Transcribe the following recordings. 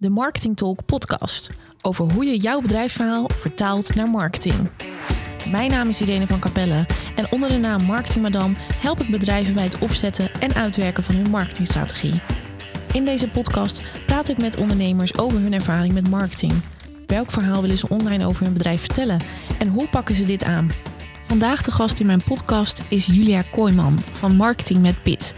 de Marketing Talk podcast over hoe je jouw bedrijfsverhaal vertaalt naar marketing. Mijn naam is Irene van Capelle en onder de naam Marketing Madame help ik bedrijven bij het opzetten en uitwerken van hun marketingstrategie. In deze podcast praat ik met ondernemers over hun ervaring met marketing. Welk verhaal willen ze online over hun bedrijf vertellen en hoe pakken ze dit aan? Vandaag de gast in mijn podcast is Julia Kooijman van Marketing met Pit.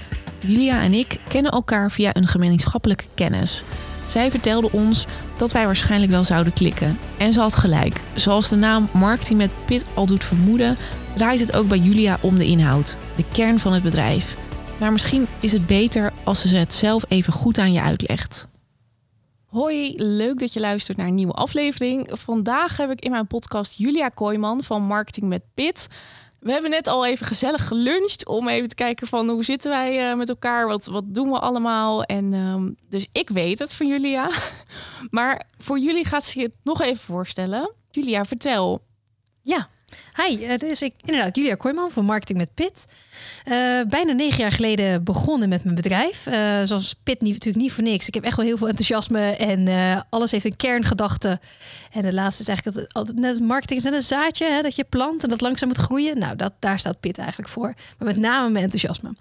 Julia en ik kennen elkaar via een gemeenschappelijke kennis. Zij vertelde ons dat wij waarschijnlijk wel zouden klikken. En ze had gelijk. Zoals de naam Marketing met Pit al doet vermoeden, draait het ook bij Julia om de inhoud, de kern van het bedrijf. Maar misschien is het beter als ze het zelf even goed aan je uitlegt. Hoi, leuk dat je luistert naar een nieuwe aflevering. Vandaag heb ik in mijn podcast Julia Kooijman van Marketing met Pit. We hebben net al even gezellig geluncht om even te kijken van hoe zitten wij uh, met elkaar, wat, wat doen we allemaal. En um, dus ik weet het van Julia. Maar voor jullie gaat ze het nog even voorstellen. Julia, vertel. Ja, Hi, het is ik, inderdaad Julia Kooijman van Marketing met Pit. Uh, bijna negen jaar geleden begonnen met mijn bedrijf. Uh, zoals Pit niet, natuurlijk niet voor niks. Ik heb echt wel heel veel enthousiasme en uh, alles heeft een kerngedachte. En de laatste is eigenlijk altijd net marketing is net een zaadje hè, dat je plant en dat langzaam moet groeien. Nou, dat, daar staat Pit eigenlijk voor. Maar met name mijn enthousiasme.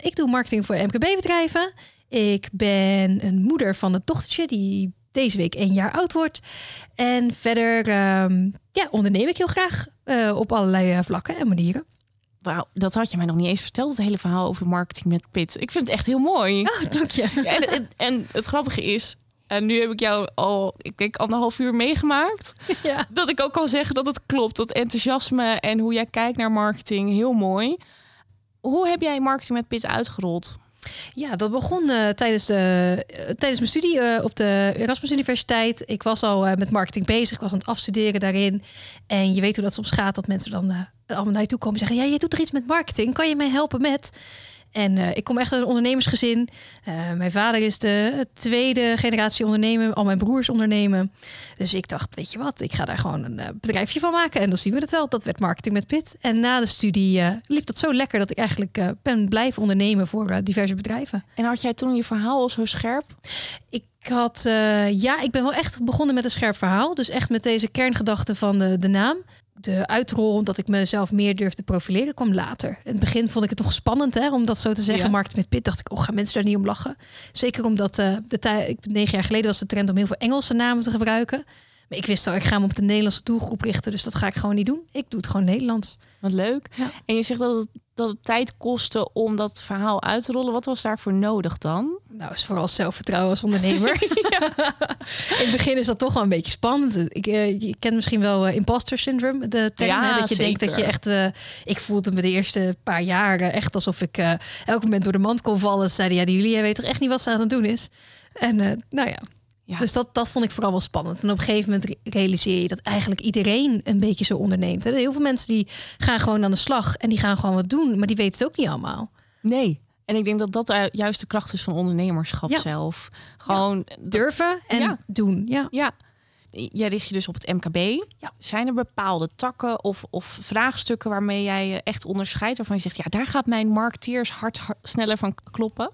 Ik doe marketing voor MKB-bedrijven. Ik ben een moeder van een dochtertje die deze week één jaar oud wordt. En verder um, ja, onderneem ik heel graag uh, op allerlei uh, vlakken en manieren. Wauw, dat had je mij nog niet eens verteld, het hele verhaal over marketing met Pit. Ik vind het echt heel mooi. Oh, dank je. Ja, en, en, en, het grappige is, en nu heb ik jou al, ik denk, anderhalf uur meegemaakt. Ja. Dat ik ook kan zeggen dat het klopt. Dat enthousiasme en hoe jij kijkt naar marketing, heel mooi. Hoe heb jij marketing met Pit uitgerold? Ja, dat begon uh, tijdens, de, uh, tijdens mijn studie uh, op de Erasmus Universiteit. Ik was al met marketing bezig. Ik was aan het afstuderen daarin. En je weet hoe dat soms gaat, dat mensen dan allemaal naar je toe komen en zeggen... ja, je doet er iets met marketing. Kan je mij helpen met... En uh, ik kom echt uit een ondernemersgezin. Uh, mijn vader is de tweede generatie ondernemen. Al mijn broers ondernemen. Dus ik dacht, weet je wat, ik ga daar gewoon een uh, bedrijfje van maken. En dan zien we het wel. Dat werd marketing met Pit. En na de studie liep dat zo lekker dat ik eigenlijk ben blijven ondernemen voor diverse bedrijven. En had jij toen je verhaal al zo scherp? Ik had, ja, ik ben wel echt begonnen met een scherp verhaal. Dus echt met deze kerngedachte van de, de naam de uitrol dat ik mezelf meer durf te profileren kwam later. In het begin vond ik het nog spannend hè, om dat zo te zeggen. Ja. Markt met pit dacht ik, oh, gaan mensen daar niet om lachen? Zeker omdat uh, de tijd, negen jaar geleden was de trend om heel veel Engelse namen te gebruiken. Maar ik wist al, ik ga me op de Nederlandse doelgroep richten, dus dat ga ik gewoon niet doen. Ik doe het gewoon Nederlands. Wat leuk. Ja. En je zegt dat het, dat het tijd kostte om dat verhaal uit te rollen. Wat was daarvoor nodig dan? Nou, is vooral zelfvertrouwen als ondernemer. In het begin is dat toch wel een beetje spannend. Ik, uh, je kent misschien wel uh, imposter syndrome, de term. Ja, hè, dat je zeker. denkt dat je echt... Uh, ik voelde me de eerste paar jaren echt alsof ik elk moment door de mand kon vallen. Zeiden, ja, die jullie weten toch echt niet wat ze aan het doen is? En nou ja, ja. Dus dat, dat vond ik vooral wel spannend. En op een gegeven moment realiseer je dat eigenlijk iedereen een beetje zo onderneemt. Hè? Heel veel mensen die gaan gewoon aan de slag en die gaan gewoon wat doen, maar die weten het ook niet allemaal. Nee. En ik denk dat dat juist de kracht is van ondernemerschap ja. zelf. Gewoon ja. durven en doen. Ja. ja. Jij richt je dus op het MKB. Zijn er bepaalde takken of, of vraagstukken waarmee jij je echt onderscheidt? Waarvan je zegt, ja, daar gaat mijn marketeers hart sneller van kloppen?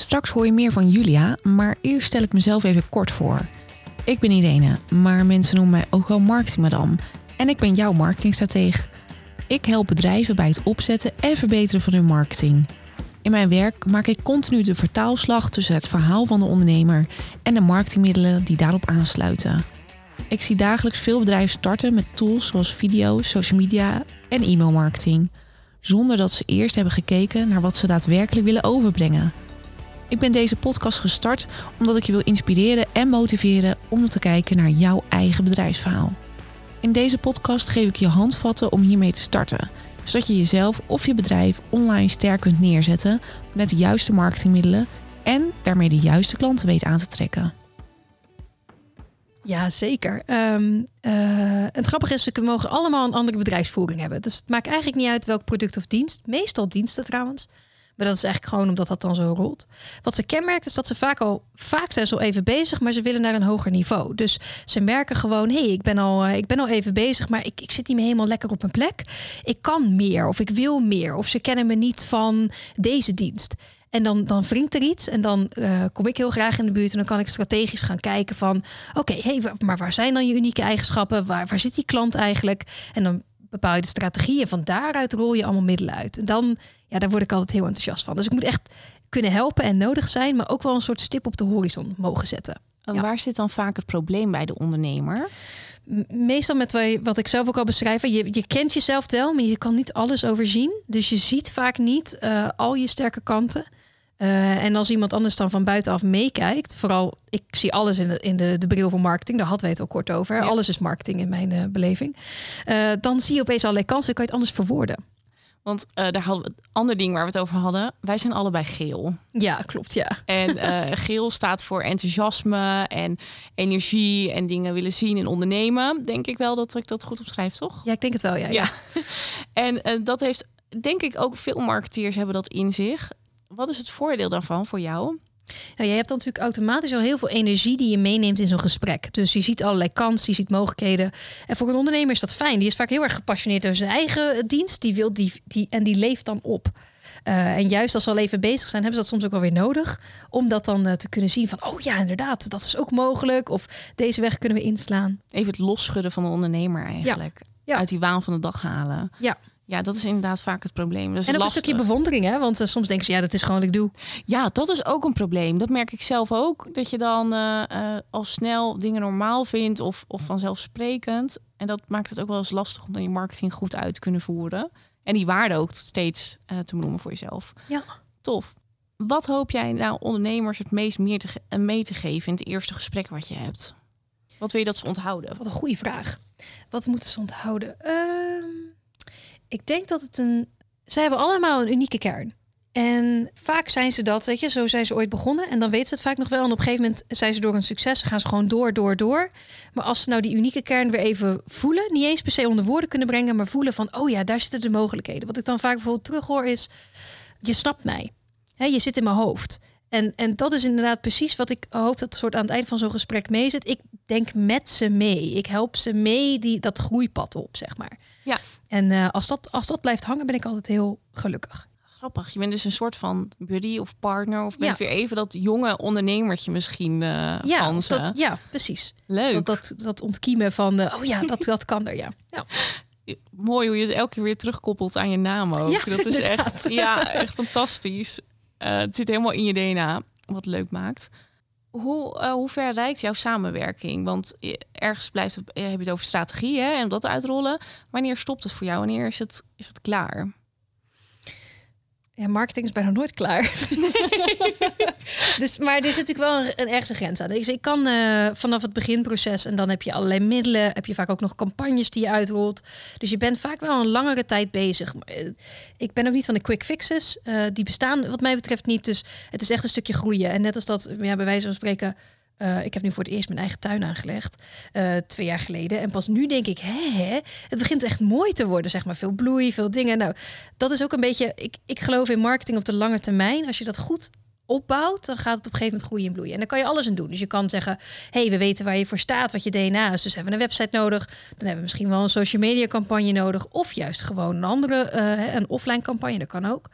Straks hoor je meer van Julia, maar eerst stel ik mezelf even kort voor. Ik ben Irene, maar mensen noemen mij ook wel marketingmadam. En ik ben jouw marketingstratege. Ik help bedrijven bij het opzetten en verbeteren van hun marketing. In mijn werk maak ik continu de vertaalslag tussen het verhaal van de ondernemer en de marketingmiddelen die daarop aansluiten. Ik zie dagelijks veel bedrijven starten met tools zoals video, social media en e-mailmarketing, zonder dat ze eerst hebben gekeken naar wat ze daadwerkelijk willen overbrengen. Ik ben deze podcast gestart omdat ik je wil inspireren en motiveren om te kijken naar jouw eigen bedrijfsverhaal. In deze podcast geef ik je handvatten om hiermee te starten, zodat je jezelf of je bedrijf online sterk kunt neerzetten met de juiste marketingmiddelen en daarmee de juiste klanten weet aan te trekken. Ja, zeker. Um, uh, het grappige is, ze mogen allemaal een andere bedrijfsvoering hebben. Dus het maakt eigenlijk niet uit welk product of dienst. Meestal diensten trouwens. Maar dat is eigenlijk gewoon omdat dat dan zo rolt. Wat ze kenmerkt is dat ze vaak al vaak zijn al even bezig, maar ze willen naar een hoger niveau. Dus ze merken gewoon, hé, hey, ik ben al, ik ben al even bezig, maar ik, ik zit niet meer helemaal lekker op mijn plek. Ik kan meer of ik wil meer. Of ze kennen me niet van deze dienst. En dan, dan wringt er iets. En dan eh, kom ik heel graag in de buurt. En dan kan ik strategisch gaan kijken van... oké, hey, maar waar zijn dan je unieke eigenschappen? Waar, waar zit die klant eigenlijk? En dan bepaal je de strategie. En van daaruit rol je allemaal middelen uit. En dan, ja, daar word ik altijd heel enthousiast van. Dus ik moet echt kunnen helpen en nodig zijn... maar ook wel een soort stip op de horizon mogen zetten. En waar zit dan vaak het probleem bij de ondernemer? meestal met wat ik zelf ook al beschrijf. Je, je kent jezelf wel, maar je kan niet alles overzien. Dus je ziet vaak niet uh, al je sterke kanten. Uh, en als iemand anders dan van buitenaf meekijkt, vooral ik zie alles in de, in de, de bril van marketing, daar hadden we het al kort over. Alles is marketing in mijn uh, beleving. dan zie je opeens allerlei kansen, kan je het anders verwoorden. Want uh, daar hadden we het andere ding waar we het over hadden. Wij zijn allebei geel. Ja, klopt, ja. En uh, geel staat voor enthousiasme en energie en dingen willen zien en ondernemen. Denk ik wel dat ik dat goed opschrijf, toch? Ja, ik denk het wel, ja. ja. en uh, dat heeft, denk ik, ook veel marketeers hebben dat in zich. Wat is het voordeel daarvan voor jou? Ja, je hebt dan natuurlijk automatisch al heel veel energie die je meeneemt in zo'n gesprek. Dus je ziet allerlei kansen, je ziet mogelijkheden. En voor een ondernemer is dat fijn. Die is vaak heel erg gepassioneerd over zijn eigen dienst. Die wil die, die, en die leeft dan op. Uh, en juist als ze al even bezig zijn, hebben ze dat soms ook wel weer nodig. Om dat dan uh, te kunnen zien van, oh ja, inderdaad, dat is ook mogelijk. Of deze weg kunnen we inslaan. Even het losschudden van de ondernemer eigenlijk. Ja. Ja. Uit die waan van de dag halen. Ja. Ja, dat is inderdaad vaak het probleem. Dat is en ook een stukje bewondering, hè? Want uh, soms denken ze, ja, dat is gewoon wat ik doe. Ja, dat is ook een probleem. Dat merk ik zelf ook. Dat je dan uh, uh, al snel dingen normaal vindt of, of vanzelfsprekend. En dat maakt het ook wel eens lastig om dan je marketing goed uit te kunnen voeren. En die waarde ook steeds te benoemen voor jezelf. Ja. Tof. Wat hoop jij nou ondernemers het meest meer te mee te geven in het eerste gesprek wat je hebt? Wat wil je dat ze onthouden? Wat een goede vraag. Wat moeten ze onthouden? Uh... Ik denk dat het een. Zij hebben allemaal een unieke kern. En vaak zijn ze dat, weet je, zo zijn ze ooit begonnen. En dan weten ze het vaak nog wel. En op een gegeven moment zijn ze door een succes, gaan ze gewoon door, door, door. Maar als ze nou die unieke kern weer even voelen, niet eens per se onder woorden kunnen brengen, maar voelen van, oh ja, daar zitten de mogelijkheden. Wat ik dan vaak bijvoorbeeld terughoor is, je snapt mij. Je zit in mijn hoofd. En, en dat is inderdaad precies wat ik hoop dat soort aan het eind van zo'n gesprek mee zit. Ik denk met ze mee. Ik help ze mee die, dat groeipad op, zeg maar. Ja. En uh, als, dat, als dat blijft hangen, ben ik altijd heel gelukkig. Grappig. Je bent dus een soort van buddy of partner. Of bent ja. weer even dat jonge ondernemertje misschien uh, ja, van ze. Dat, ja, precies. Leuk. Dat, dat, dat ontkiemen van, uh, oh ja, dat, dat kan er, ja. ja. Mooi hoe je het elke keer weer terugkoppelt aan je naam ook. Ja, dat is inderdaad. echt, ja, echt fantastisch. Uh, het zit helemaal in je DNA, wat leuk maakt. Hoe, uh, hoe ver reikt jouw samenwerking? Want ergens blijft het, heb je het over strategie hè, en dat uitrollen. Wanneer stopt het voor jou? Wanneer is het, is het klaar? Ja, marketing is bijna nooit klaar. dus, maar er zit natuurlijk wel een, een ergste grens aan. Dus ik kan uh, vanaf het beginproces en dan heb je allerlei middelen. Heb je vaak ook nog campagnes die je uitrolt. Dus je bent vaak wel een langere tijd bezig. Ik ben ook niet van de quick fixes. Uh, die bestaan wat mij betreft niet. Dus het is echt een stukje groeien. En net als dat, ja, bij wijze van spreken uh, ik heb nu voor het eerst mijn eigen tuin aangelegd, uh, twee jaar geleden. En pas nu denk ik, hè, hè, het begint echt mooi te worden, zeg maar. Veel bloei, veel dingen. Nou, dat is ook een beetje, ik, ik geloof in marketing op de lange termijn. Als je dat goed opbouwt, dan gaat het op een gegeven moment groeien en bloeien. En dan kan je alles aan doen. Dus je kan zeggen, hey, we weten waar je voor staat, wat je DNA is. Dus hebben we een website nodig. Dan hebben we misschien wel een social media campagne nodig. Of juist gewoon een andere, uh, een offline campagne, dat kan ook.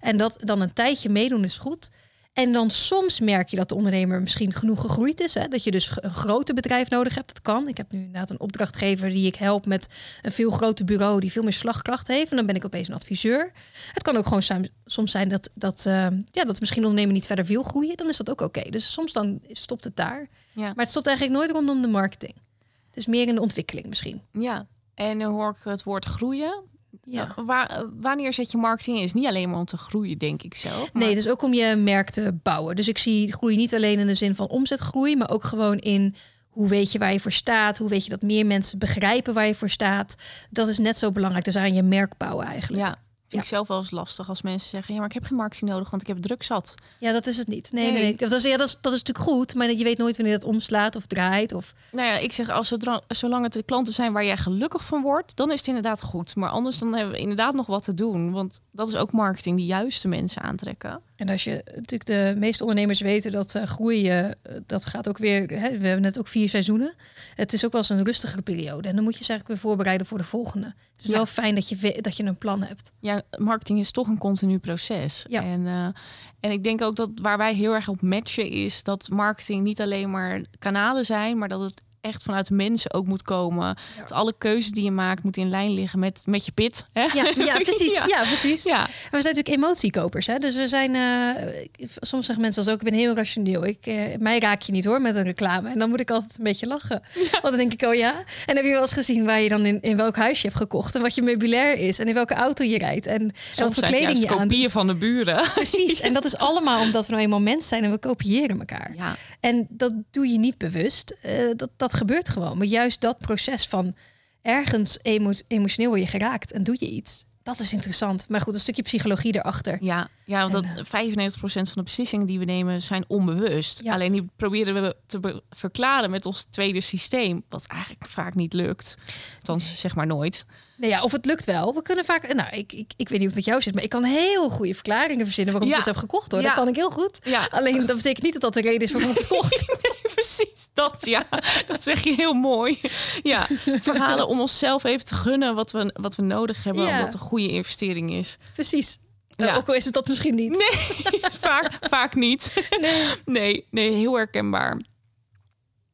En dat dan een tijdje meedoen is goed. En dan soms merk je dat de ondernemer misschien genoeg gegroeid is. Hè? Dat je dus een groter bedrijf nodig hebt. Dat kan. Ik heb nu inderdaad een opdrachtgever die ik help met een veel groter bureau die veel meer slagkracht heeft. En dan ben ik opeens een adviseur. Het kan ook gewoon zijn, soms zijn dat, dat, uh, ja, dat misschien een ondernemer niet verder wil groeien. Dan is dat ook oké. Dus soms dan stopt het daar. Ja. Maar het stopt eigenlijk nooit rondom de marketing. Het is meer in de ontwikkeling misschien. Ja, en dan hoor ik het woord groeien. Ja. Waar, wanneer zet je marketing in? Is niet alleen maar om te groeien, denk ik zelf. Maar... Nee, het is ook om je merk te bouwen. Dus ik zie groei niet alleen in de zin van omzetgroei, maar ook gewoon in hoe weet je waar je voor staat? Hoe weet je dat meer mensen begrijpen waar je voor staat? Dat is net zo belangrijk. Dus aan je merk bouwen eigenlijk. Ja, Vind ik zelf wel eens lastig als mensen zeggen: ja, maar ik heb geen marketing nodig, want ik heb druk zat. Ja, dat is het niet. Nee, nee. nee. Dat, is, ja, dat, is, dat is natuurlijk goed, maar je weet nooit wanneer dat omslaat of draait. Of... Nou ja, ik zeg als zodra, zolang het de klanten zijn waar jij gelukkig van wordt, dan is het inderdaad goed. Maar anders dan hebben we inderdaad nog wat te doen, want dat is ook marketing, die juiste mensen aantrekken. En als je natuurlijk de meeste ondernemers weten dat uh, groeien, dat gaat ook weer. Hè, we hebben net ook vier seizoenen. Het is ook wel eens een rustigere periode. En dan moet je je eigenlijk weer voorbereiden voor de volgende. Het is wel fijn dat je, dat je een plan hebt. Ja, marketing is toch een continu proces. Ja. En, uh, en ik denk ook dat waar wij heel erg op matchen is dat marketing niet alleen maar kanalen zijn, maar dat het echt vanuit mensen ook moet komen. Dat alle keuzes die je maakt moeten in lijn liggen met, met je pit. Hè? Ja, ja, precies. ja. precies. Ja. we zijn natuurlijk emotiekopers. Hè? Dus we zijn, uh, soms zeggen mensen als ook, ik ben heel rationeel. Ik, uh, mij raak je niet hoor met een reclame. En dan moet ik altijd een beetje lachen. Want dan denk ik, oh ja. En heb je wel eens gezien waar je dan in, in welk huis je hebt gekocht en wat je meubilair is en in welke auto je rijdt en, en wat voor kleding je aan. van de buren. Precies. En dat is allemaal omdat we nou eenmaal mensen zijn en we kopiëren elkaar. Ja. En dat doe je niet bewust. Uh, dat, dat gebeurt gewoon. Maar juist dat proces van ergens emotioneel word je geraakt en doe je iets. Dat is interessant. Maar goed, een stukje psychologie erachter. Ja, ja want dat 95% eh, van de beslissingen die we nemen zijn onbewust. Alleen die proberen we te verklaren met ons tweede systeem. Wat eigenlijk vaak niet lukt. Althans, zeg maar nooit. Nee, ja, of het lukt wel. We kunnen vaak. Nou, ik, ik, ik weet niet of het met jou zit, maar ik kan heel goede verklaringen verzinnen waarom ik het heb gekocht hoor. Dat kan ik heel goed. Ja. Alleen dat betekent niet dat dat de reden is waarom ik het kocht. nee, precies. Dat ja. Dat zeg je heel mooi. Ja. Verhalen om onszelf even te gunnen wat we, wat we nodig hebben. Ja. Wat een goede investering is. Precies. Ja. ook al is het dat misschien niet. Nee, vaak, vaak niet. Nee. nee, nee, heel herkenbaar.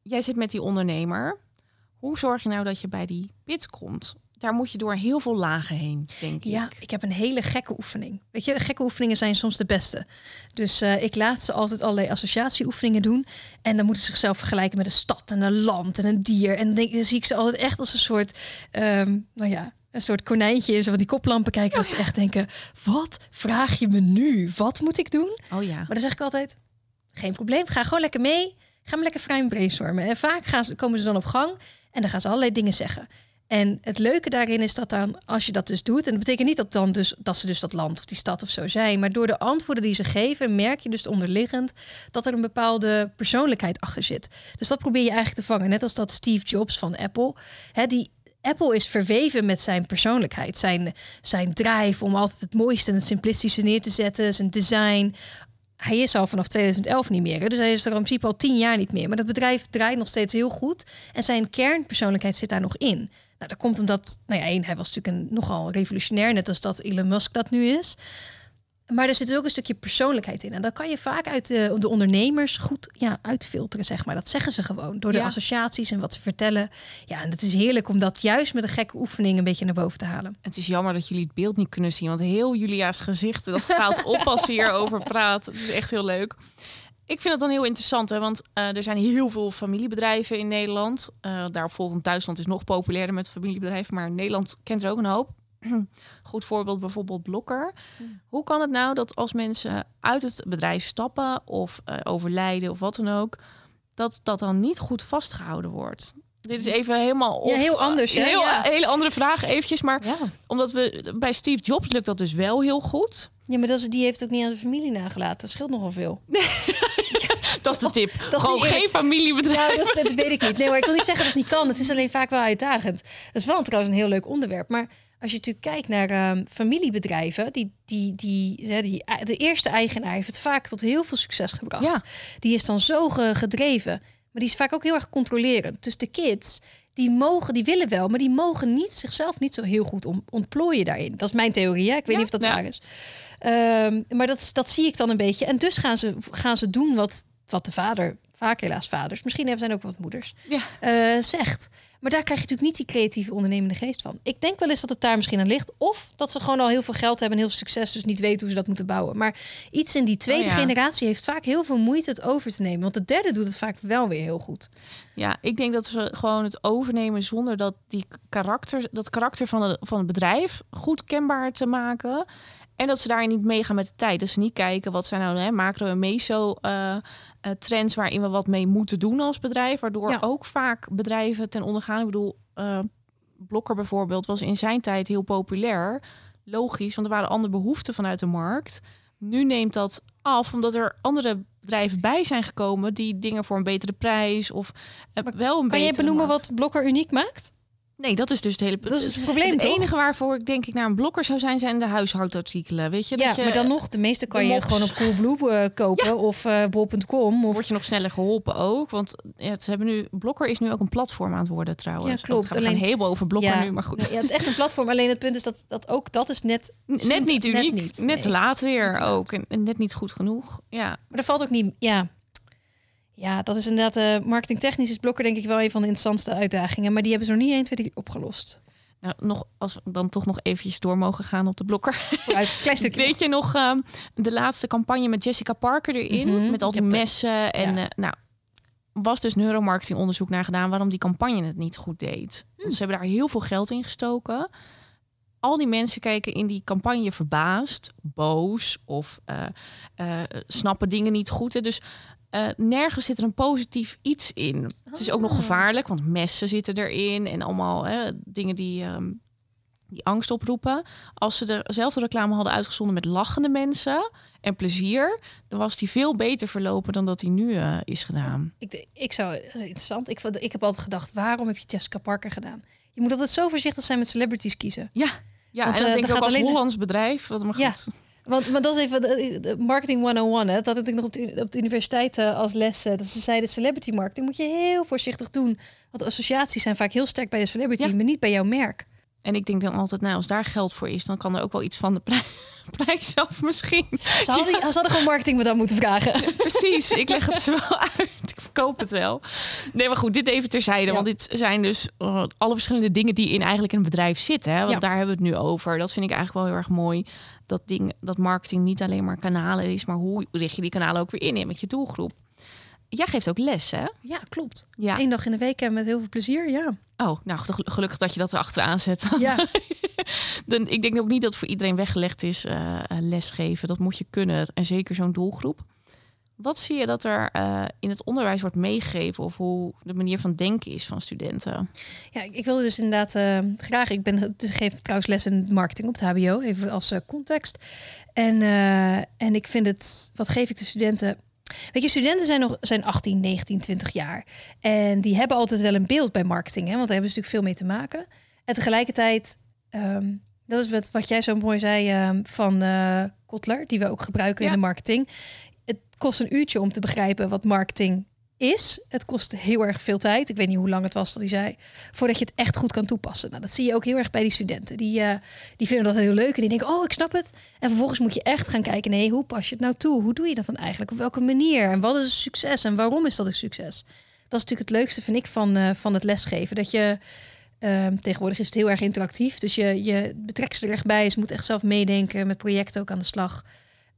Jij zit met die ondernemer. Hoe zorg je nou dat je bij die pit komt? Daar moet je door heel veel lagen heen, denk ik. Ja, ik heb een hele gekke oefening. Weet je, gekke oefeningen zijn soms de beste. Dus uh, ik laat ze altijd allerlei associatieoefeningen doen. En dan moeten ze zichzelf vergelijken met een stad en een land en een dier. En dan, denk, dan zie ik ze altijd echt als een soort, um, nou ja, een soort konijntje. Zo van die koplampen kijken. Dat ze echt denken, wat vraag je me nu? Wat moet ik doen? Oh ja. Maar dan zeg ik altijd, geen probleem. Ga gewoon lekker mee. Ga maar lekker vrij brainstormen. En vaak gaan ze, komen ze dan op gang. En dan gaan ze allerlei dingen zeggen. En het leuke daarin is dat dan, als je dat dus doet, en dat betekent niet dat, dan dus, dat ze dus dat land of die stad of zo zijn, maar door de antwoorden die ze geven, merk je dus onderliggend dat er een bepaalde persoonlijkheid achter zit. Dus dat probeer je eigenlijk te vangen. Net als dat Steve Jobs van Apple, hè, die Apple is verweven met zijn persoonlijkheid, zijn, zijn drive om altijd het mooiste en het simplistische neer te zetten, zijn design. Hij is al vanaf 2011 niet meer, dus hij is er in principe al tien jaar niet meer. Maar dat bedrijf draait nog steeds heel goed en zijn kernpersoonlijkheid zit daar nog in. Nou, dat komt omdat, nou ja, één, hij was natuurlijk een, nogal revolutionair, net als dat Elon Musk dat nu is. Maar er zit dus ook een stukje persoonlijkheid in. En dat kan je vaak uit de, de ondernemers goed ja, uitfilteren, zeg maar. Dat zeggen ze gewoon door de associaties en wat ze vertellen. Ja, en het is heerlijk om dat juist met een gekke oefening een beetje naar boven te halen. Het is jammer dat jullie het beeld niet kunnen zien, want heel Julia's gezicht, dat staat op als ze hierover praat. Het is echt heel leuk. Ik vind het dan heel interessant, hè, want uh, er zijn heel veel familiebedrijven in Nederland. Uh, daarop volgend Duitsland is nog populairder met familiebedrijven, maar Nederland kent er ook een hoop. Goed voorbeeld bijvoorbeeld Blokker. Hmm. Hoe kan het nou dat als mensen uit het bedrijf stappen of uh, overlijden of wat dan ook, dat dat dan niet goed vastgehouden wordt? Dit is even helemaal of, ja, heel anders. Hè? Heel, ja. hele andere vraag eventjes, maar omdat we bij Steve Jobs lukt dat dus wel heel goed. Ja, maar dat is, die heeft ook niet aan zijn familie nagelaten. Dat scheelt nogal veel. Nee. dat is de tip. Dat Gewoon geen familiebedrijf. Ja, dat, dat, weet ik niet. Nee, maar ik wil niet zeggen dat het niet kan. Het is alleen vaak wel uitdagend. Dat is wel trouwens een heel leuk onderwerp. Maar als je natuurlijk kijkt naar uh, familiebedrijven, die, die, die, die, die, de eerste eigenaar heeft het vaak tot heel veel succes gebracht. Ja. Die is dan zo gedreven. Maar die is vaak ook heel erg controlerend. Dus de kids, die mogen, die willen wel, maar die mogen niet zichzelf niet zo heel goed ontplooien daarin. Dat is mijn theorie. Hè? Ik weet niet of dat waar is. Um, maar dat, dat zie ik dan een beetje. En dus gaan ze, gaan ze doen wat, wat de vader, vaak helaas vaders, misschien zijn ook wat moeders, ja. uh, zegt. Maar daar krijg je natuurlijk niet die creatieve ondernemende geest van. Ik denk wel eens dat het daar misschien aan ligt. Of dat ze gewoon al heel veel geld hebben en heel veel succes, dus niet weten hoe ze dat moeten bouwen. Maar iets in die tweede oh generatie heeft vaak heel veel moeite het over te nemen. Want de derde doet het vaak wel weer heel goed. Ja, ik denk dat ze gewoon het overnemen zonder dat die karakter, dat karakter van, de, van het bedrijf goed kenbaar te maken. En dat ze daarin niet meegaan met de tijd. Dat ze niet kijken wat zijn nou hè, macro en meso uh, trends waarin we wat mee moeten doen als bedrijf. Waardoor ook vaak bedrijven ten onder gaan. Ik bedoel, uh, Blokker bijvoorbeeld was in zijn tijd heel populair. Logisch, want er waren andere behoeften vanuit de markt. Nu neemt dat af omdat er andere bedrijven bij zijn gekomen die dingen voor een betere prijs of wel een Kan je benoemen wat Blokker uniek maakt? Nee, dat is dus het hele Dat is het probleem, Het toch? enige waarvoor ik denk ik naar een blokker zou zijn, zijn de huishoudartikelen. Weet je, Ja, je, maar dan nog, de meeste kan de je gewoon op Coolblue eh, kopen of eh bol.com. Of... word je nog sneller geholpen ook. Want ja, ze hebben nu, Blokker is nu ook een platform aan het worden trouwens. Ja, klopt. Het gaat alleen... Alleen- helemaal over Blokker ja, nu, maar goed. Ja, het is echt een platform. Alleen het punt is dat, dat ook dat is net... Net niet uniek, net, niet, te nee. laat weer Net te laat. ook. En, en net niet goed genoeg. Ja, Maar dat valt ook niet... Ja, ja dat is inderdaad... eh marketingtechnisch is Blokker denk ik wel een van de interessantste uitdagingen. Maar die hebben ze nog niet 1, 2, 3 opgelost. nou, nog, als we dan toch nog eventjes door mogen gaan op de Blokker. Vooruit, klein stukje. Weet je nog ehm, de laatste campagne met Jessica Parker erin? Mhm, Met al die messen. En ja. eh, nou, was dus neuromarketingonderzoek naar gedaan waarom die campagne het niet goed deed. Hm. Ze hebben daar heel veel geld in gestoken. Al die mensen kijken in die campagne verbaasd, boos of eh, snappen dingen niet goed. Hè. Dus eh, nergens zit er een positief iets in. Het is ook nog Ah. gevaarlijk, want messen zitten erin en allemaal hè, dingen die, ehm, die angst oproepen. Als ze dezelfde reclame hadden uitgezonden met lachende mensen en plezier, dan was die veel beter verlopen dan dat die nu eh, is gedaan. Ik, ik zou... interessant. Ik, vond- ik heb altijd gedacht, waarom heb je Jessica Parker gedaan? Je moet altijd zo voorzichtig zijn met celebrities kiezen. Ja, ja Want, en dan eh, denk ik ook als alleen- Hollands bedrijf. Wat maar Ja. Want, want dat is even marketing 101. Hè. Dat had ik nog op de, op de universiteit eh, als les. eh, Dat ze zeiden, celebrity marketing moet je heel voorzichtig doen. Want associaties zijn vaak heel sterk bij de celebrity, Ja. maar niet bij jouw merk. En ik denk dan altijd, nou, als daar geld voor is, dan kan er ook wel iets van de prij- prijs af misschien. Ze hadden, ze hadden gewoon marketing me dan moeten vragen. Precies, ik leg het ze wel uit. Ik verkoop het wel. Nee, maar goed, dit even terzijde. Ja. Want dit zijn dus uh, alle verschillende dingen die in eigenlijk een bedrijf zitten. Hè? Want Ja. daar hebben we het nu over. Dat vind ik eigenlijk wel heel erg mooi. Dat, ding, dat marketing niet alleen maar kanalen is, maar hoe richt je die kanalen ook weer in, in met je doelgroep. Jij geeft ook les, hè? Ja, klopt. Ja. Eén dag in de week en met heel veel plezier, ja. Oh, nou, gel- gelukkig dat je dat erachteraan zet. Ja, Dan, ik denk ook niet dat voor iedereen weggelegd is eh, lesgeven. Dat moet je kunnen. En zeker zo'n doelgroep. Wat zie je dat er eh, in het onderwijs wordt meegegeven? Of hoe de manier van denken is van studenten? ja ik, ik wilde dus inderdaad graag... Ik ben, dus geef trouwens les in marketing op het hbo, even als context. En, en ik vind het... Wat geef ik de studenten... Weet je, studenten zijn nog zijn 18, 19, 20 jaar. En die hebben altijd wel een beeld bij marketing, hè, want daar hebben ze natuurlijk veel mee te maken. En tegelijkertijd, ehm, dat is wat, wat jij zo mooi zei ehm, van eh Kotler, die we ook gebruiken Ja. in de marketing. Het kost een uurtje om te begrijpen wat marketing is. Het kost heel erg veel tijd. Ik weet niet hoe lang het was dat hij zei. Voordat je het echt goed kan toepassen. Nou, dat zie je ook heel erg bij die studenten. Die, eh, die vinden dat heel leuk. En die denken, oh, ik snap het. En vervolgens moet je echt gaan kijken. Nee, hoe pas je het nou toe? Hoe doe je dat dan eigenlijk? Op welke manier? En wat is een succes? En waarom is dat een succes? Dat is natuurlijk het leukste, vind ik, van, eh, van het lesgeven. Dat je... ehm, tegenwoordig is het heel erg interactief. Dus je, je betrekt ze er echt bij. Ze moet echt zelf meedenken. Met projecten ook aan de slag.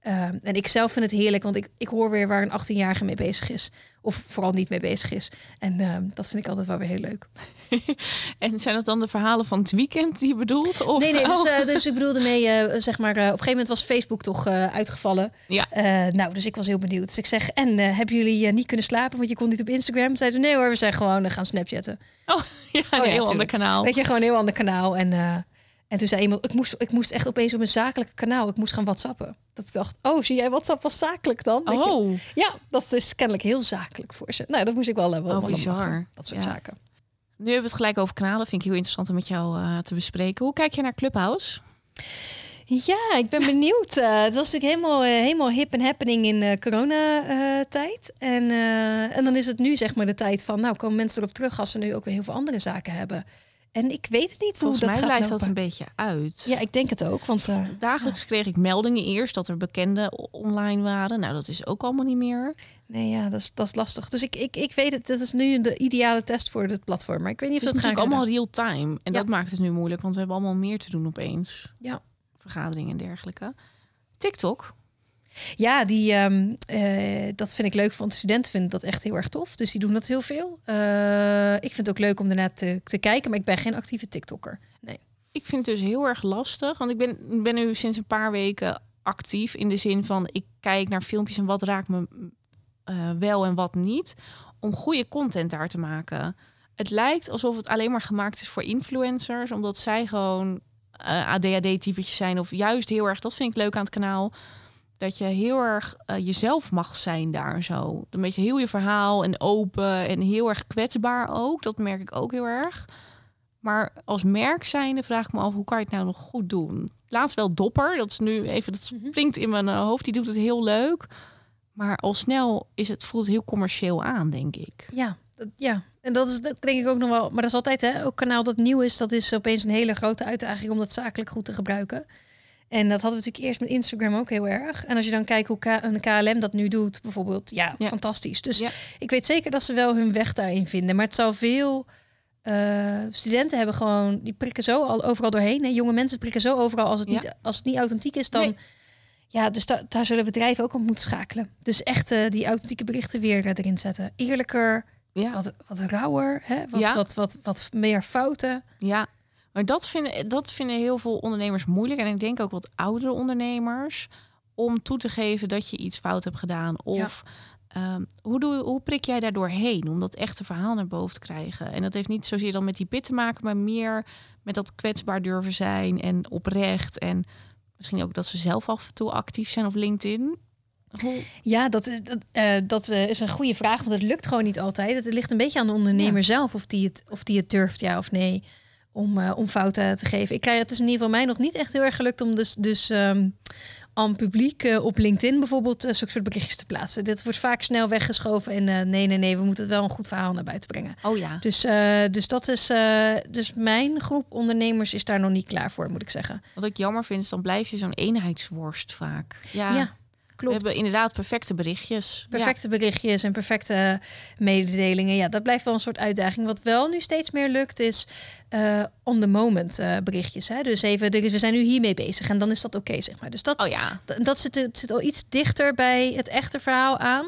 Ehm, en ik zelf vind het heerlijk, want ik, ik hoor weer waar een 18-jarige mee bezig is. Of vooral niet mee bezig is. En ehm, dat vind ik altijd wel weer heel leuk. En zijn dat dan de verhalen van het weekend die je bedoelt? Of, Nee, nee, dus, Oh, eh, dus ik bedoelde mee, eh, zeg maar, eh, op een gegeven moment was Facebook toch uitgevallen. Ja. Nou, dus ik was heel benieuwd. Dus ik zeg, en hebben jullie niet kunnen slapen, want je kon niet op Instagram? Zeiden ze, nee hoor, we zijn gewoon gaan Snapchatten. oh, ja, een ja, heel ander kanaal. Weet je, gewoon een heel ander kanaal. En, en toen zei iemand, ik moest, ik moest echt opeens op een zakelijk kanaal, ik moest gaan whatsappen. Dat ik dacht, oh, zie jij WhatsApp was zakelijk dan? Je? Oh, Ja, dat is kennelijk heel zakelijk voor ze. Nou, dat moest ik wel, eh, wel, Oh, bizar. Dat soort Ja. zaken. nu hebben we het gelijk over kanalen. Vind ik heel interessant om met jou eh, te bespreken. Hoe kijk je naar Clubhouse? Ja, ik ben benieuwd. Eh, het was natuurlijk helemaal, eh, helemaal hip en happening in eh coronatijd. en, eh, en dan is het nu zeg maar de tijd van... nou, komen mensen erop terug als ze nu ook weer heel veel andere zaken hebben. En ik weet het niet Volgens hoe dat mij gaat lijst lopen. dat een beetje uit. Ja, ik denk het ook. Want eh, Dagelijks kreeg ik meldingen eerst dat er bekenden online waren. Nou, dat is ook allemaal niet meer. nee, ja, dat is, dat is lastig. Dus ik, ik, ik weet het. Dat is nu de ideale test voor het platform. Maar ik weet niet Het of is dat gaat natuurlijk allemaal real-time. En Ja. dat maakt het nu moeilijk, want we hebben allemaal meer te doen opeens. Ja. Vergaderingen en dergelijke. TikTok. Ja, die, ehm, eh, dat vind ik leuk. Want studenten vinden dat echt heel erg tof. Dus die doen dat heel veel. Eh, ik vind het ook leuk om daarna te, te kijken. Maar ik ben geen actieve TikToker. Nee. Ik vind het dus heel erg lastig. Want ik ben, ben nu sinds een paar weken actief. In de zin van, ik kijk naar filmpjes en wat raakt me eh, wel en wat niet. Om goede content daar te maken. Het lijkt alsof het alleen maar gemaakt is voor influencers. Omdat zij gewoon ADHD-typetjes zijn. Of juist heel erg, dat vind ik leuk aan het kanaal. Dat je heel erg eh, jezelf mag zijn daar zo. Een beetje heel je verhaal en open en heel erg kwetsbaar ook. Dat merk ik ook heel erg. Maar als merk zijnde vraag ik me af, hoe kan je het nou nog goed doen? Laatst wel Dopper, dat is nu even, dat Mhm. springt in mijn eh, hoofd, die doet het heel leuk. Maar al snel is het, voelt het heel commercieel aan, denk ik. Ja, dat, ja. En dat is denk ik ook nog wel. Maar dat is altijd, hè, ook kanaal dat nieuw is, dat is opeens een hele grote uitdaging om dat zakelijk goed te gebruiken. En dat hadden we natuurlijk eerst met Instagram ook heel erg. En als je dan kijkt hoe K- een KLM dat nu doet, bijvoorbeeld, ja, Ja. fantastisch. Dus Ja. ik weet zeker dat ze wel hun weg daarin vinden. Maar het zal veel. eh, studenten hebben gewoon, die prikken zo al overal doorheen. Hè. Jonge mensen prikken zo overal als het, Ja. niet, als het niet authentiek is, dan. Nee. Ja, dus daar, daar zullen bedrijven ook op moeten schakelen. Dus echt eh, die authentieke berichten weer eh, erin zetten. Eerlijker, Ja, wat, wat rauwer, hè? Wat, Ja. wat, wat, wat meer fouten. ja. Maar dat vinden, dat vinden heel veel ondernemers moeilijk. En ik denk ook wat oudere ondernemers. Om toe te geven dat je iets fout hebt gedaan. Of ehm, hoe, doe, hoe prik jij daar doorheen om dat echte verhaal naar boven te krijgen? En dat heeft niet zozeer dan met die pit te maken, maar meer met dat kwetsbaar durven zijn en oprecht. En misschien ook dat ze zelf af en toe actief zijn op LinkedIn. Ja, dat is, dat, eh, dat eh, is een goede vraag, want het lukt gewoon niet altijd. Het ligt een beetje aan de ondernemer zelf of die, het, of die het durft, ja of nee, om, eh, om fouten te geven. Ik krijg het is in ieder geval mij nog niet echt heel erg gelukt om dus, dus ehm, aan publiek eh, op LinkedIn bijvoorbeeld uh, zulke soort berichtjes te plaatsen. Dit wordt vaak snel weggeschoven en nee, nee, nee, we moeten het wel een goed verhaal naar buiten brengen. oh ja. Dus, dus dat is, dus mijn groep ondernemers is daar nog niet klaar voor, moet ik zeggen. Wat ik jammer vind, is dan blijf je zo'n eenheidsworst vaak. Ja, Ja, we hebben inderdaad perfecte berichtjes. Ja. Perfecte berichtjes en perfecte mededelingen. Ja, dat blijft wel een soort uitdaging. Wat wel nu steeds meer lukt, is eh on the moment eh, berichtjes. Hè? Dus even, is- we zijn nu hiermee bezig en dan is dat oké, zeg maar. Dus dat, Oh ja, dat zit, het zit al iets dichter bij het echte verhaal aan.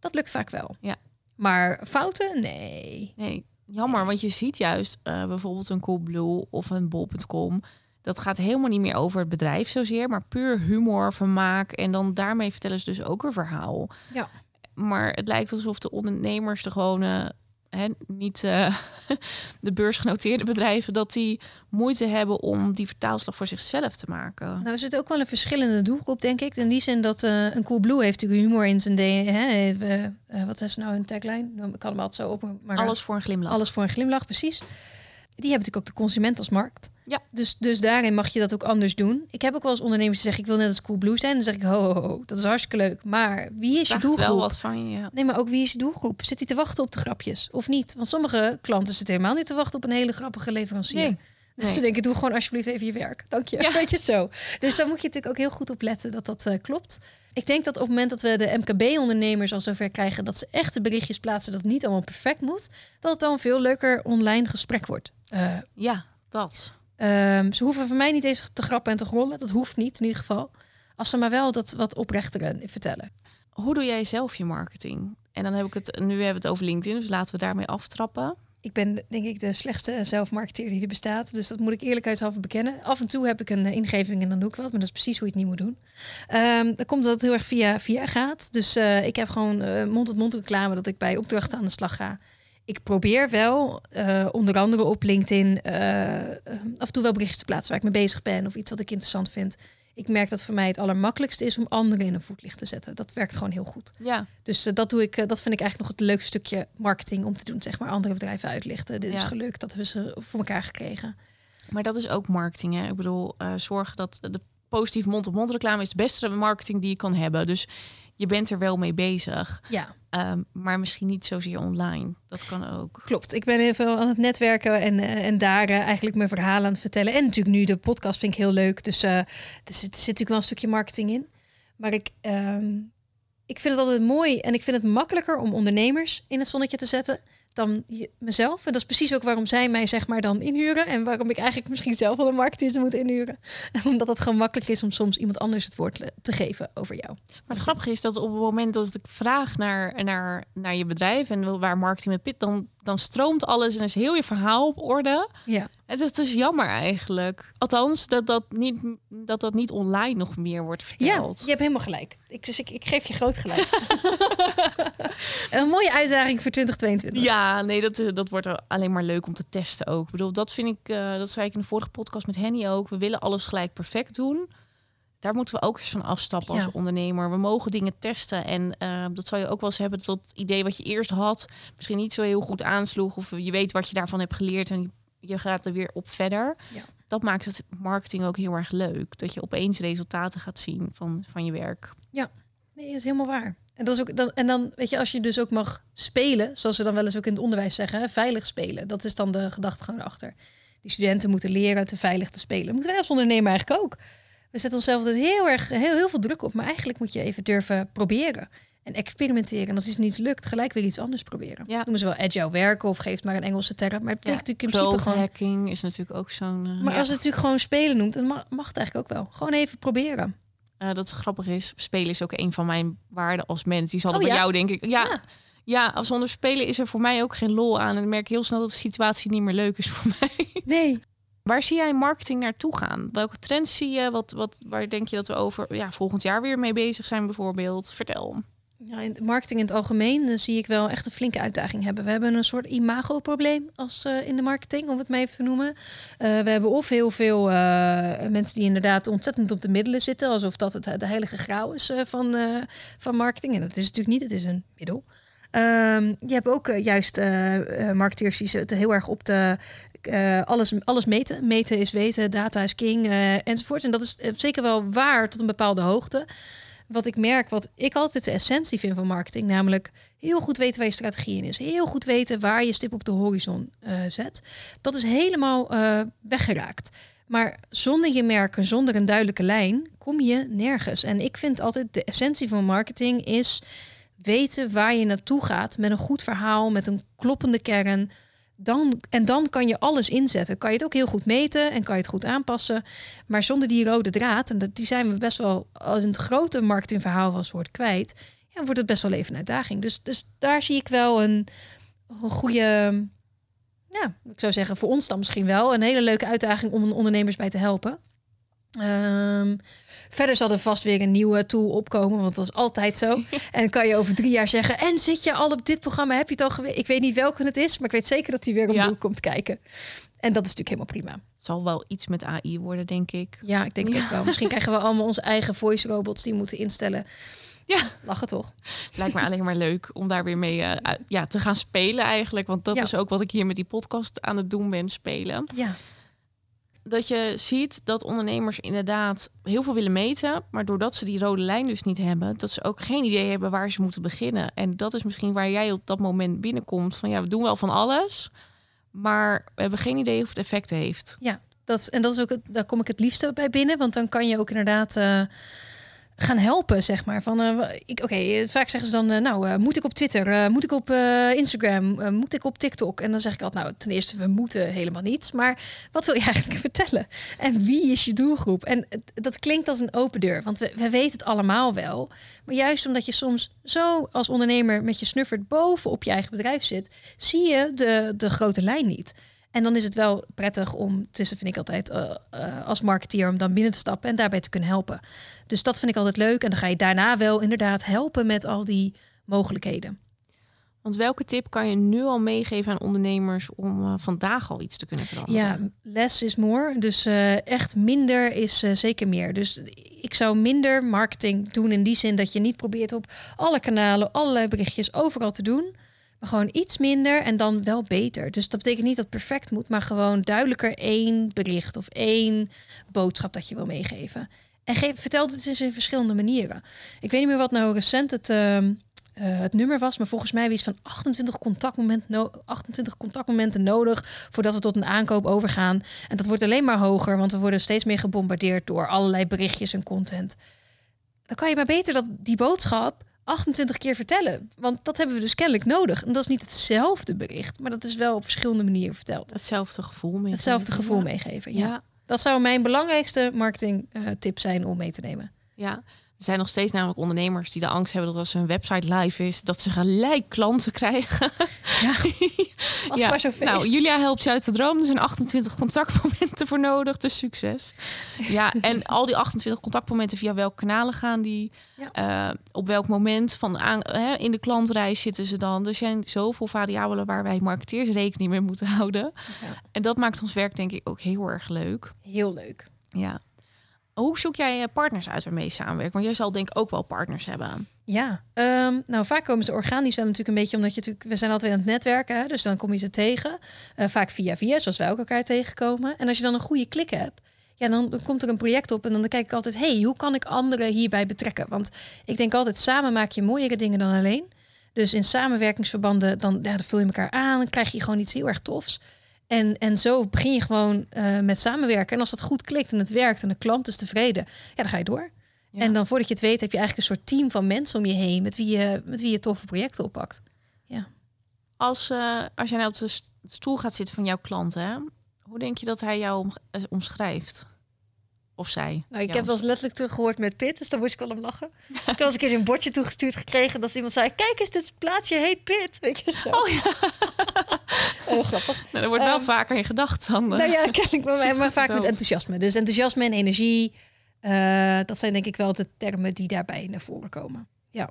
Dat lukt vaak wel. Ja. Maar fouten? Nee. nee, jammer, want je ziet juist eh, bijvoorbeeld een Coolblue of een bol.com. Dat gaat helemaal niet meer over het bedrijf zozeer, maar puur humor, vermaak. En dan daarmee vertellen ze dus ook een verhaal. Ja. Maar het lijkt alsof de ondernemers, de gewone, hè, niet eh, de beursgenoteerde bedrijven, dat die moeite hebben om die vertaalslag voor zichzelf te maken. Nou is het ook wel een verschillende doelgroep, denk ik. In die zin dat eh, een Coolblue heeft natuurlijk humor in zijn DNA. Eh, wat is nou een tagline? Ik kan hem altijd zo op. Maar Alles voor een glimlach. Alles voor een glimlach, precies. Die hebben natuurlijk ook de consument als markt. Ja. Dus, dus daarin mag je dat ook anders doen. Ik heb ook wel eens ondernemers die zeggen... ik wil net als Coolblue zijn. Dan zeg ik, ho, ho, ho, dat is hartstikke leuk. Maar wie is je doelgroep? wel wat van je. Ja. Nee, maar ook wie is je doelgroep? Zit hij te wachten op de grapjes of niet? Want sommige klanten zitten helemaal niet te wachten op een hele grappige leverancier. Nee. Dus Nee. ze denken, doe gewoon alsjeblieft even je werk. Dank je. Ja. Weet je zo. Dus daar moet je natuurlijk ook heel goed op letten dat dat eh, klopt. Ik denk dat op het moment dat we de MKB-ondernemers al zover krijgen... dat ze echte berichtjes plaatsen dat het niet allemaal perfect moet... dat het dan een veel leuker online gesprek wordt. Eh, ja, dat. Ehm, ze hoeven voor mij niet eens te grappen en te rollen. Dat hoeft niet in ieder geval. Als ze maar wel dat wat oprechter vertellen. Hoe doe jij zelf je marketing? En dan heb ik het, nu hebben we het over LinkedIn, dus laten we daarmee aftrappen. Ik ben denk ik de slechtste zelfmarketeer die er bestaat. Dus dat moet ik eerlijkheidshalve bekennen. Af en toe heb ik een eh, ingeving en dan doe ik wat. Maar dat is precies hoe je het niet moet doen. Ehm dat komt dat het heel erg via, via gaat. Dus eh, ik heb gewoon mond-tot-mond reclame dat ik bij opdrachten aan de slag ga. Ik probeer wel, eh, onder andere op LinkedIn, eh, af en toe wel berichtjes te plaatsen waar ik mee bezig ben of iets wat ik interessant vind. Ik merk dat voor mij het allermakkelijkste is om anderen in een voetlicht te zetten. Dat werkt gewoon heel goed. Ja, Dus eh, dat doe ik. dat vind ik eigenlijk nog het leukste stukje marketing om te doen. Zeg maar andere bedrijven uitlichten. Dit is Ja. gelukt. Dat hebben ze voor elkaar gekregen. maar dat is ook marketing. Hè? Ik bedoel, zorgen dat de positief mond-op-mond reclame is de beste marketing die je kan hebben. Dus je bent er wel mee bezig. Ja, Ehm, maar misschien niet zozeer online. Dat kan ook. klopt. Ik ben even aan het netwerken en, eh, en daar eh, eigenlijk mijn verhalen aan het vertellen. En natuurlijk nu de podcast vind ik heel leuk. Dus eh, er zit, zit natuurlijk wel een stukje marketing in. Maar ik, ehm, ik vind het altijd mooi en ik vind het makkelijker om ondernemers in het zonnetje te zetten dan mezelf. En dat is precies ook waarom zij mij zeg maar dan inhuren. En waarom ik eigenlijk misschien zelf wel een marketeer moet inhuren. Omdat het gewoon makkelijk is om soms iemand anders het woord te geven over jou. Maar het grappige is dat op het moment dat ik vraag naar, naar, naar je bedrijf en waar marketing met pit, dan, dan stroomt alles en is heel je verhaal op orde. Ja. Het is, het is jammer eigenlijk. Althans, dat dat, niet, dat dat niet online nog meer wordt Ja, verteld. je hebt helemaal gelijk. Ik, dus ik, ik geef je groot gelijk. een mooie uitdaging voor 2022. Ja, nee, dat, eh, dat wordt er alleen maar leuk om te testen ook. Ik bedoel, dat vind ik, eh, dat zei ik in de vorige podcast met Henny ook. We willen alles gelijk perfect doen. Daar moeten we ook eens van afstappen als Ja. ondernemer. We mogen dingen testen. En eh, dat zou je ook wel eens hebben dat dat idee wat je eerst had, misschien niet zo heel goed aansloeg. Of je weet wat je daarvan hebt geleerd. En je gaat er weer op verder. Ja. Dat maakt het marketing ook heel erg leuk. Dat je opeens resultaten gaat zien van, van je werk. Nee, dat is helemaal waar. En, dat is ook dan, en dan, weet je, als je dus ook mag spelen, zoals ze dan wel eens ook in het onderwijs zeggen, hè, veilig spelen. Dat is dan de gedachtegang erachter. Die studenten moeten leren te veilig te spelen. Moeten wij als ondernemer eigenlijk ook. We zetten onszelf er heel erg heel, heel veel druk op. Maar eigenlijk moet je even durven proberen. En experimenteren. En als iets niet lukt, gelijk weer iets anders proberen. Ja. Noemen ze wel agile werken of geeft maar een Engelse term. Maar het betekent natuurlijk in principe gewoon... hacking is natuurlijk ook zo'n... eh, Maar ja. als het natuurlijk gewoon spelen noemt, dan mag, mag het eigenlijk ook wel. Gewoon even proberen. Eh, dat is grappig is. Spelen is ook een van mijn waarden als mens. Die zal Oh, bij jou denk ik. Ja, Ja. als zonder spelen is er voor mij ook geen lol aan. En dan merk ik heel snel dat de situatie niet meer leuk is voor mij. Nee. Waar zie jij marketing naartoe gaan? Welke trends zie je? Wat, wat, waar denk je dat we over ja, volgend jaar weer mee bezig zijn bijvoorbeeld? Vertel. Ja, in marketing in het algemeen dan zie ik wel echt een flinke uitdaging hebben. We hebben een soort imago-probleem als eh, in de marketing, om het maar even te noemen. Eh, we hebben of heel veel eh, mensen die inderdaad ontzettend op de middelen zitten, alsof dat het de heilige graal is eh, van, eh, van marketing. En dat is natuurlijk niet, het is een middel. Ehm, je hebt ook eh, juist eh, eh, marketeers die zitten heel erg op de eh, alles, alles meten. Meten is weten, data is king eh, enzovoort. En dat is eh, zeker wel waar tot een bepaalde hoogte. Wat ik merk, wat ik altijd de essentie vind van marketing, namelijk heel goed weten waar je strategie in is. Heel goed weten waar je stip op de horizon eh, zet. Dat is helemaal eh, weggeraakt. Maar zonder je merken, zonder een duidelijke lijn, kom je nergens. En ik vind altijd de essentie van marketing is weten waar je naartoe gaat met een goed verhaal, met een kloppende kern. Dan, en dan kan je alles inzetten. Kan je het ook heel goed meten en kan je het goed aanpassen. Maar zonder die rode draad, en dat, die zijn we best wel als een grote marketingverhaal als wordt kwijt, ja, wordt het best wel even een uitdaging. Dus, dus daar zie ik wel een, een goede, ja, ik zou zeggen voor ons dan misschien wel een hele leuke uitdaging om ondernemers bij te helpen. Ehm, verder zal er vast weer een nieuwe tool opkomen, want dat is altijd zo. En kan je over drie jaar zeggen: En zit je al op dit programma? Heb je het al geweest? Ik weet niet welke het is, maar ik weet zeker dat hij weer om Ja. komt kijken. En dat is natuurlijk helemaal prima. Zal wel iets met AI worden, denk ik. Ja, ik denk het Ja. ook wel. Misschien krijgen we allemaal onze eigen voice robots die moeten instellen. Ja. Lachen toch? Lijkt me alleen maar leuk om daar weer mee eh, ja, te gaan spelen eigenlijk. Want dat Ja. is ook wat ik hier met die podcast aan het doen ben, spelen. Ja. Dat je ziet dat ondernemers inderdaad heel veel willen meten. Maar doordat ze die rode lijn dus niet hebben, dat ze ook geen idee hebben waar ze moeten beginnen. En dat is misschien waar jij op dat moment binnenkomt. Van ja, we doen wel van alles. Maar we hebben geen idee of het effect heeft. Dat, en dat is ook daar kom ik het liefste bij binnen. Want dan kan je ook inderdaad eh, gaan helpen, zeg maar. Van, eh, ik- Oké, eh, vaak zeggen ze dan, eh, nou, moet ik op Twitter? Moet ik op Instagram? Moet ik op TikTok? En dan zeg ik altijd, nou, ten eerste, we moeten helemaal niets. Maar wat wil je eigenlijk vertellen? En wie is je doelgroep? En dat klinkt als een open deur, want we, we weten het allemaal wel. Maar juist omdat je soms zo als ondernemer met je snuffert boven op je eigen bedrijf zit, zie je de, de grote lijn niet. En dan is het wel prettig om, tussen vind ik altijd eh, eh, als marketeer, om dan binnen te stappen en daarbij te kunnen helpen. Dus dat vind ik altijd leuk. En dan ga je daarna wel inderdaad helpen met al die mogelijkheden. Want welke tip kan je nu al meegeven aan ondernemers om eh, vandaag al iets te kunnen veranderen? Ja, less is more. Dus echt minder is zeker meer. Dus ik zou minder marketing doen in die zin dat je niet probeert op alle kanalen, allerlei berichtjes overal te doen. Maar gewoon iets minder en dan wel beter. Dus dat betekent niet dat het perfect moet, maar gewoon duidelijker één bericht of één boodschap dat je wil meegeven. En geef, vertel het eens in verschillende manieren. Ik weet niet meer wat nou recent het, ehm, eh, het nummer was, maar volgens mij iets van 28, contactmoment no 28 contactmomenten nodig voordat we tot een aankoop overgaan. En dat wordt alleen maar hoger, want we worden steeds meer gebombardeerd door allerlei berichtjes en content. Dan kan je maar beter dat die boodschap 28 keer vertellen. Want dat hebben we dus kennelijk nodig. En dat is niet hetzelfde bericht, maar dat is wel op verschillende manieren verteld. Hetzelfde gevoel mee. Hetzelfde gevoel meegeven. Ja. Ja. Dat zou mijn belangrijkste marketing tip zijn om mee te nemen. Ja, er zijn nog steeds namelijk ondernemers die de angst hebben dat als hun website live is, dat ze gelijk klanten krijgen. Ja, als maar zo feest. Nou, Julia helpt je uit de droom. Er zijn 28 contactmomenten voor nodig. Dus succes. Ja, en al die 28 contactmomenten via welke kanalen gaan die? Eh, op welk moment van aan, hè, in de klantreis zitten ze dan? Er zijn zoveel variabelen waar wij marketeers rekening mee moeten houden. Ja. En dat maakt ons werk denk ik ook heel erg leuk. Heel leuk. Ja. Hoe zoek jij partners uit waarmee je samenwerkt? Want jij zal denk ik ook wel partners hebben. Ja, ehm, nou vaak komen ze organisch wel natuurlijk een beetje omdat je natuurlijk, we zijn altijd aan het netwerken, hè, dus dan kom je ze tegen. Uh, vaak via via, zoals wij ook elkaar tegenkomen. En als je dan een goede klik hebt, ja, dan, dan komt er een project op en dan kijk ik altijd, hey, hoe kan ik anderen hierbij betrekken? Want ik denk altijd, samen maak je mooiere dingen dan alleen. Dus in samenwerkingsverbanden, dan, ja, dan vul je elkaar aan, dan krijg je gewoon iets heel erg tofs. En, en zo begin je gewoon uh, met samenwerken. En als dat goed klikt en het werkt en de klant is tevreden, ja, dan ga je door. En dan voordat je het weet, heb je eigenlijk een soort team van mensen om je heen met wie je, met wie je toffe projecten oppakt. Ja. Als, uh, als jij nou op de stoel gaat zitten van jouw klant, hè, hoe denk je dat hij jou eh, omschrijft? Of zij? Nou, ik heb wel eens letterlijk teruggehoord met Pit, dus daar moest ik wel om lachen. ik heb eens een keer een bordje toegestuurd gekregen dat iemand zei: Kijk eens, dit plaatsje heet Pit. Weet je zo. Oh ja. Grappig. Nou, er wordt wel um, vaker in gedacht dan. Nou ja, ken ik wel, maar vaak met enthousiasme. Dus enthousiasme en energie. Uh, dat zijn denk ik wel de termen die daarbij naar voren komen. Ja.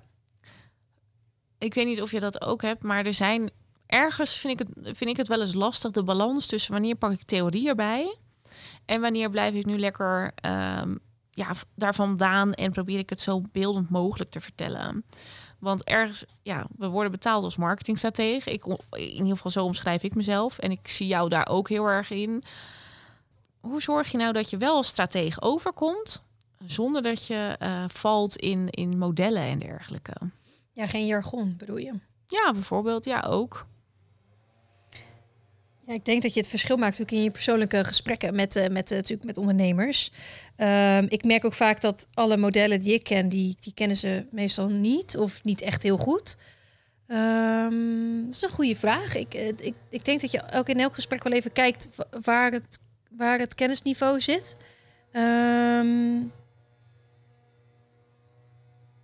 Ik weet niet of je dat ook hebt, maar er zijn ergens vind ik het, vind ik het wel eens lastig de balans tussen wanneer pak ik theorie erbij en wanneer blijf ik nu lekker um, ja, daar vandaan en probeer ik het zo beeldend mogelijk te vertellen. Want ergens, ja, we worden betaald als marketingstratege. Ik, in ieder geval zo omschrijf ik mezelf. En ik zie jou daar ook heel erg in. Hoe zorg je nou dat je wel als stratege overkomt, zonder dat je uh, valt in, in modellen en dergelijke? Ja, geen jargon bedoel je? Ja, bijvoorbeeld. Ja, ook. Ja, ik denk dat je het verschil maakt natuurlijk in je persoonlijke gesprekken met, uh, met, uh, natuurlijk met ondernemers. Um, ik merk ook vaak dat alle modellen die ik ken, die, die kennen ze meestal niet of niet echt heel goed. Um, dat is een goede vraag. Ik, ik, ik denk dat je ook in elk gesprek wel even kijkt waar het, waar het kennisniveau zit. Um,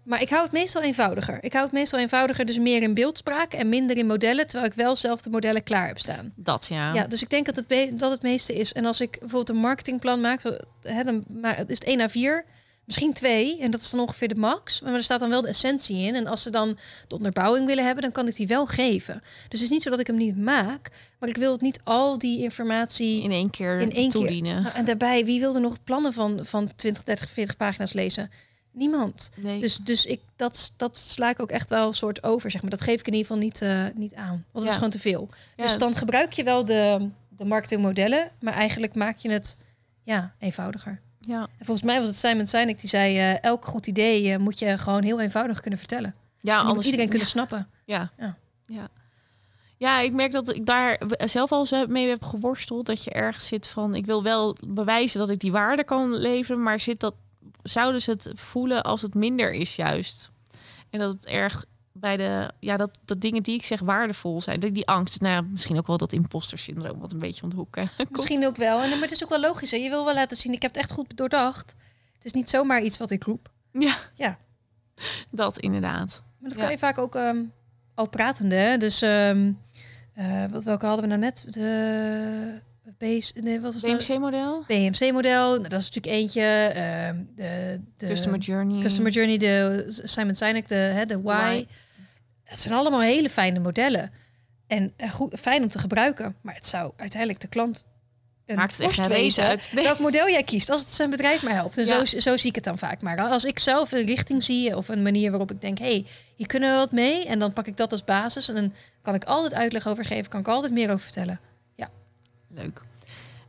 maar ik hou het meestal eenvoudiger. Ik hou het meestal eenvoudiger, dus meer in beeldspraak en minder in modellen, terwijl ik wel zelf de modellen klaar heb staan. Dat ja. Ja, dus ik denk dat het, dat het meeste is. En als ik bijvoorbeeld een marketingplan maak, hè, dan maar is het 1 à 4, misschien 2, en dat is dan ongeveer de max. Maar er staat dan wel de essentie in. En als ze dan de onderbouwing willen hebben, dan kan ik die wel geven. Dus het is niet zo dat ik hem niet maak, maar ik wil het niet al die informatie in één keer in één toedienen. Keer. Nou, en daarbij, wie wil er nog plannen van, van 20, 30, 40 pagina's lezen? Niemand. Nee. Dus, dus ik, dat, dat sla ik ook echt wel een soort over, zeg maar. Dat geef ik in ieder geval niet, uh, niet aan. Want dat is gewoon te veel. Dus dan gebruik je wel de, de marketingmodellen, maar eigenlijk maak je het ja, eenvoudiger. Ja. En volgens mij was het Simon Sinek die zei... Uh, elk goed idee uh, moet je gewoon heel eenvoudig kunnen vertellen. Ja, anders, iedereen kunnen snappen. Ja. ja. ja. Ja, ik merk dat ik daar zelf al mee heb geworsteld. Dat je ergens zit van, ik wil wel bewijzen dat ik die waarde kan leveren, maar zit dat zouden ze het voelen als het minder is juist. En dat het erg bij de, ja, dat, dat dingen die ik zeg waardevol zijn. Die, die angst, nou ja, misschien ook wel dat imposter syndroom wat een beetje om de hoek. Misschien ook wel. En maar het is ook wel logisch. Hè? Je wil wel laten zien, ik heb het echt goed doordacht. Het is niet zomaar iets wat ik roep. Ja, ja. dat inderdaad. Maar dat kan je vaak ook um, al pratende. Dus um, uh, wat, welke hadden we nou net? De nee, wat was BMC-model? BMC-model, nou, dat is natuurlijk eentje. Uh, de, de, Customer Journey. Customer Journey, de Simon Sinek, de, hè, de Why. Dat zijn allemaal hele fijne modellen. En goed, fijn om te gebruiken. Maar het zou uiteindelijk de klant een Maakt het echt race uit. Welk model jij kiest, als het zijn bedrijf mij helpt. En zo, zo zie ik het dan vaak. Maar als ik zelf een richting zie of een manier waarop ik denk... hé, hey, hier kunnen we wat mee. En dan pak ik dat als basis. En dan kan ik altijd uitleg over geven. Kan ik altijd meer over vertellen. Leuk.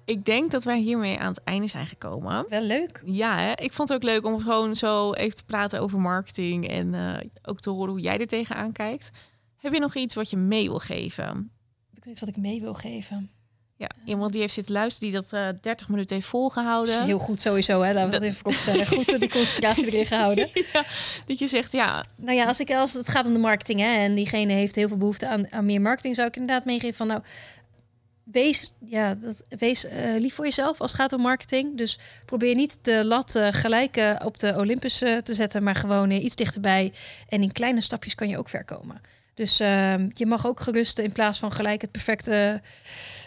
Ik denk dat wij hiermee aan het einde zijn gekomen. Wel leuk. Ja, hè? ik vond het ook leuk om gewoon zo even te praten over marketing en uh, ook te horen hoe jij er tegenaan kijkt. Heb je nog iets wat je mee wil geven? Heb ik iets wat ik mee wil geven? Ja, iemand die heeft zitten luisteren, die dat uh, eh, 30 minuten heeft volgehouden. heel goed sowieso, hè? Laten we dat, dat even opstellen. Goed die concentratie erin gehouden. Ja, dat je zegt, ja. Nou ja, als, ik, als het gaat om de marketing hè, en diegene heeft heel veel behoefte aan, aan meer marketing, zou ik inderdaad meegeven van nou, wees, ja, wees uh, lief voor jezelf als het gaat om marketing. Dus probeer niet de lat uh, gelijk uh, op de Olympus te zetten, maar gewoon iets dichterbij. En in kleine stapjes kan je ook ver komen. Dus ehm, je mag ook gerust in plaats van gelijk het perfecte,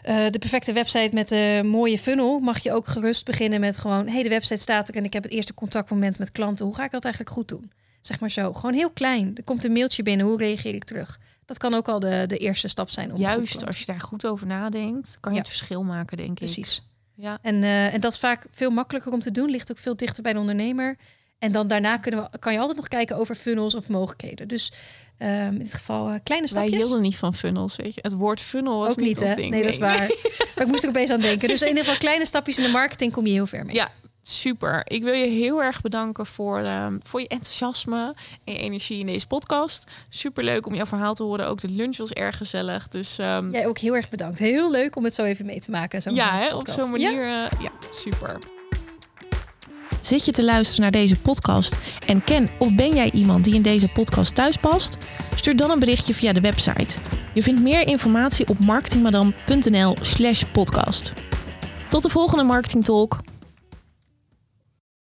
de perfecte website met een mooie funnel, mag je ook gerust beginnen met gewoon, hey, de website staat er en ik heb het eerste contactmoment met klanten. Hoe ga ik dat eigenlijk goed doen? Zeg maar zo. Gewoon heel klein. Er komt een mailtje binnen. Hoe reageer ik terug? Dat kan ook al de, de eerste stap zijn. Om Juist, als je daar goed over nadenkt, kan je het verschil maken, denk Precies. ik. Ja. En, eh, en dat is vaak veel makkelijker om te doen. Ligt ook veel dichter bij de ondernemer. En dan daarna kunnen we, kan je altijd nog kijken over funnels of mogelijkheden. Dus ehm, in dit geval uh, kleine Wij stapjes. hielden niet van funnels, weet je. Het woord funnel was ook niet, ons hè? ding. Nee, dat is waar. maar ik moest er opeens aan denken. Dus in ieder geval kleine stapjes in de marketing kom je heel ver mee. Ja, super. Ik wil je heel erg bedanken voor, ehm, voor je enthousiasme en je energie in deze podcast. Super leuk om jouw verhaal te horen. Ook de lunch was erg gezellig. Dus ehm, Jij ook heel erg bedankt. Heel leuk om het zo even mee te maken. Zo'n ja, hè, op zo'n Ja? manier. eh, ja, super. Zit je te luisteren naar deze podcast en ken of ben jij iemand die in deze podcast thuis past? Stuur dan een berichtje via de website. Je vindt meer informatie op marketingmadam.nl/slash podcast. Tot de volgende Marketing Talk.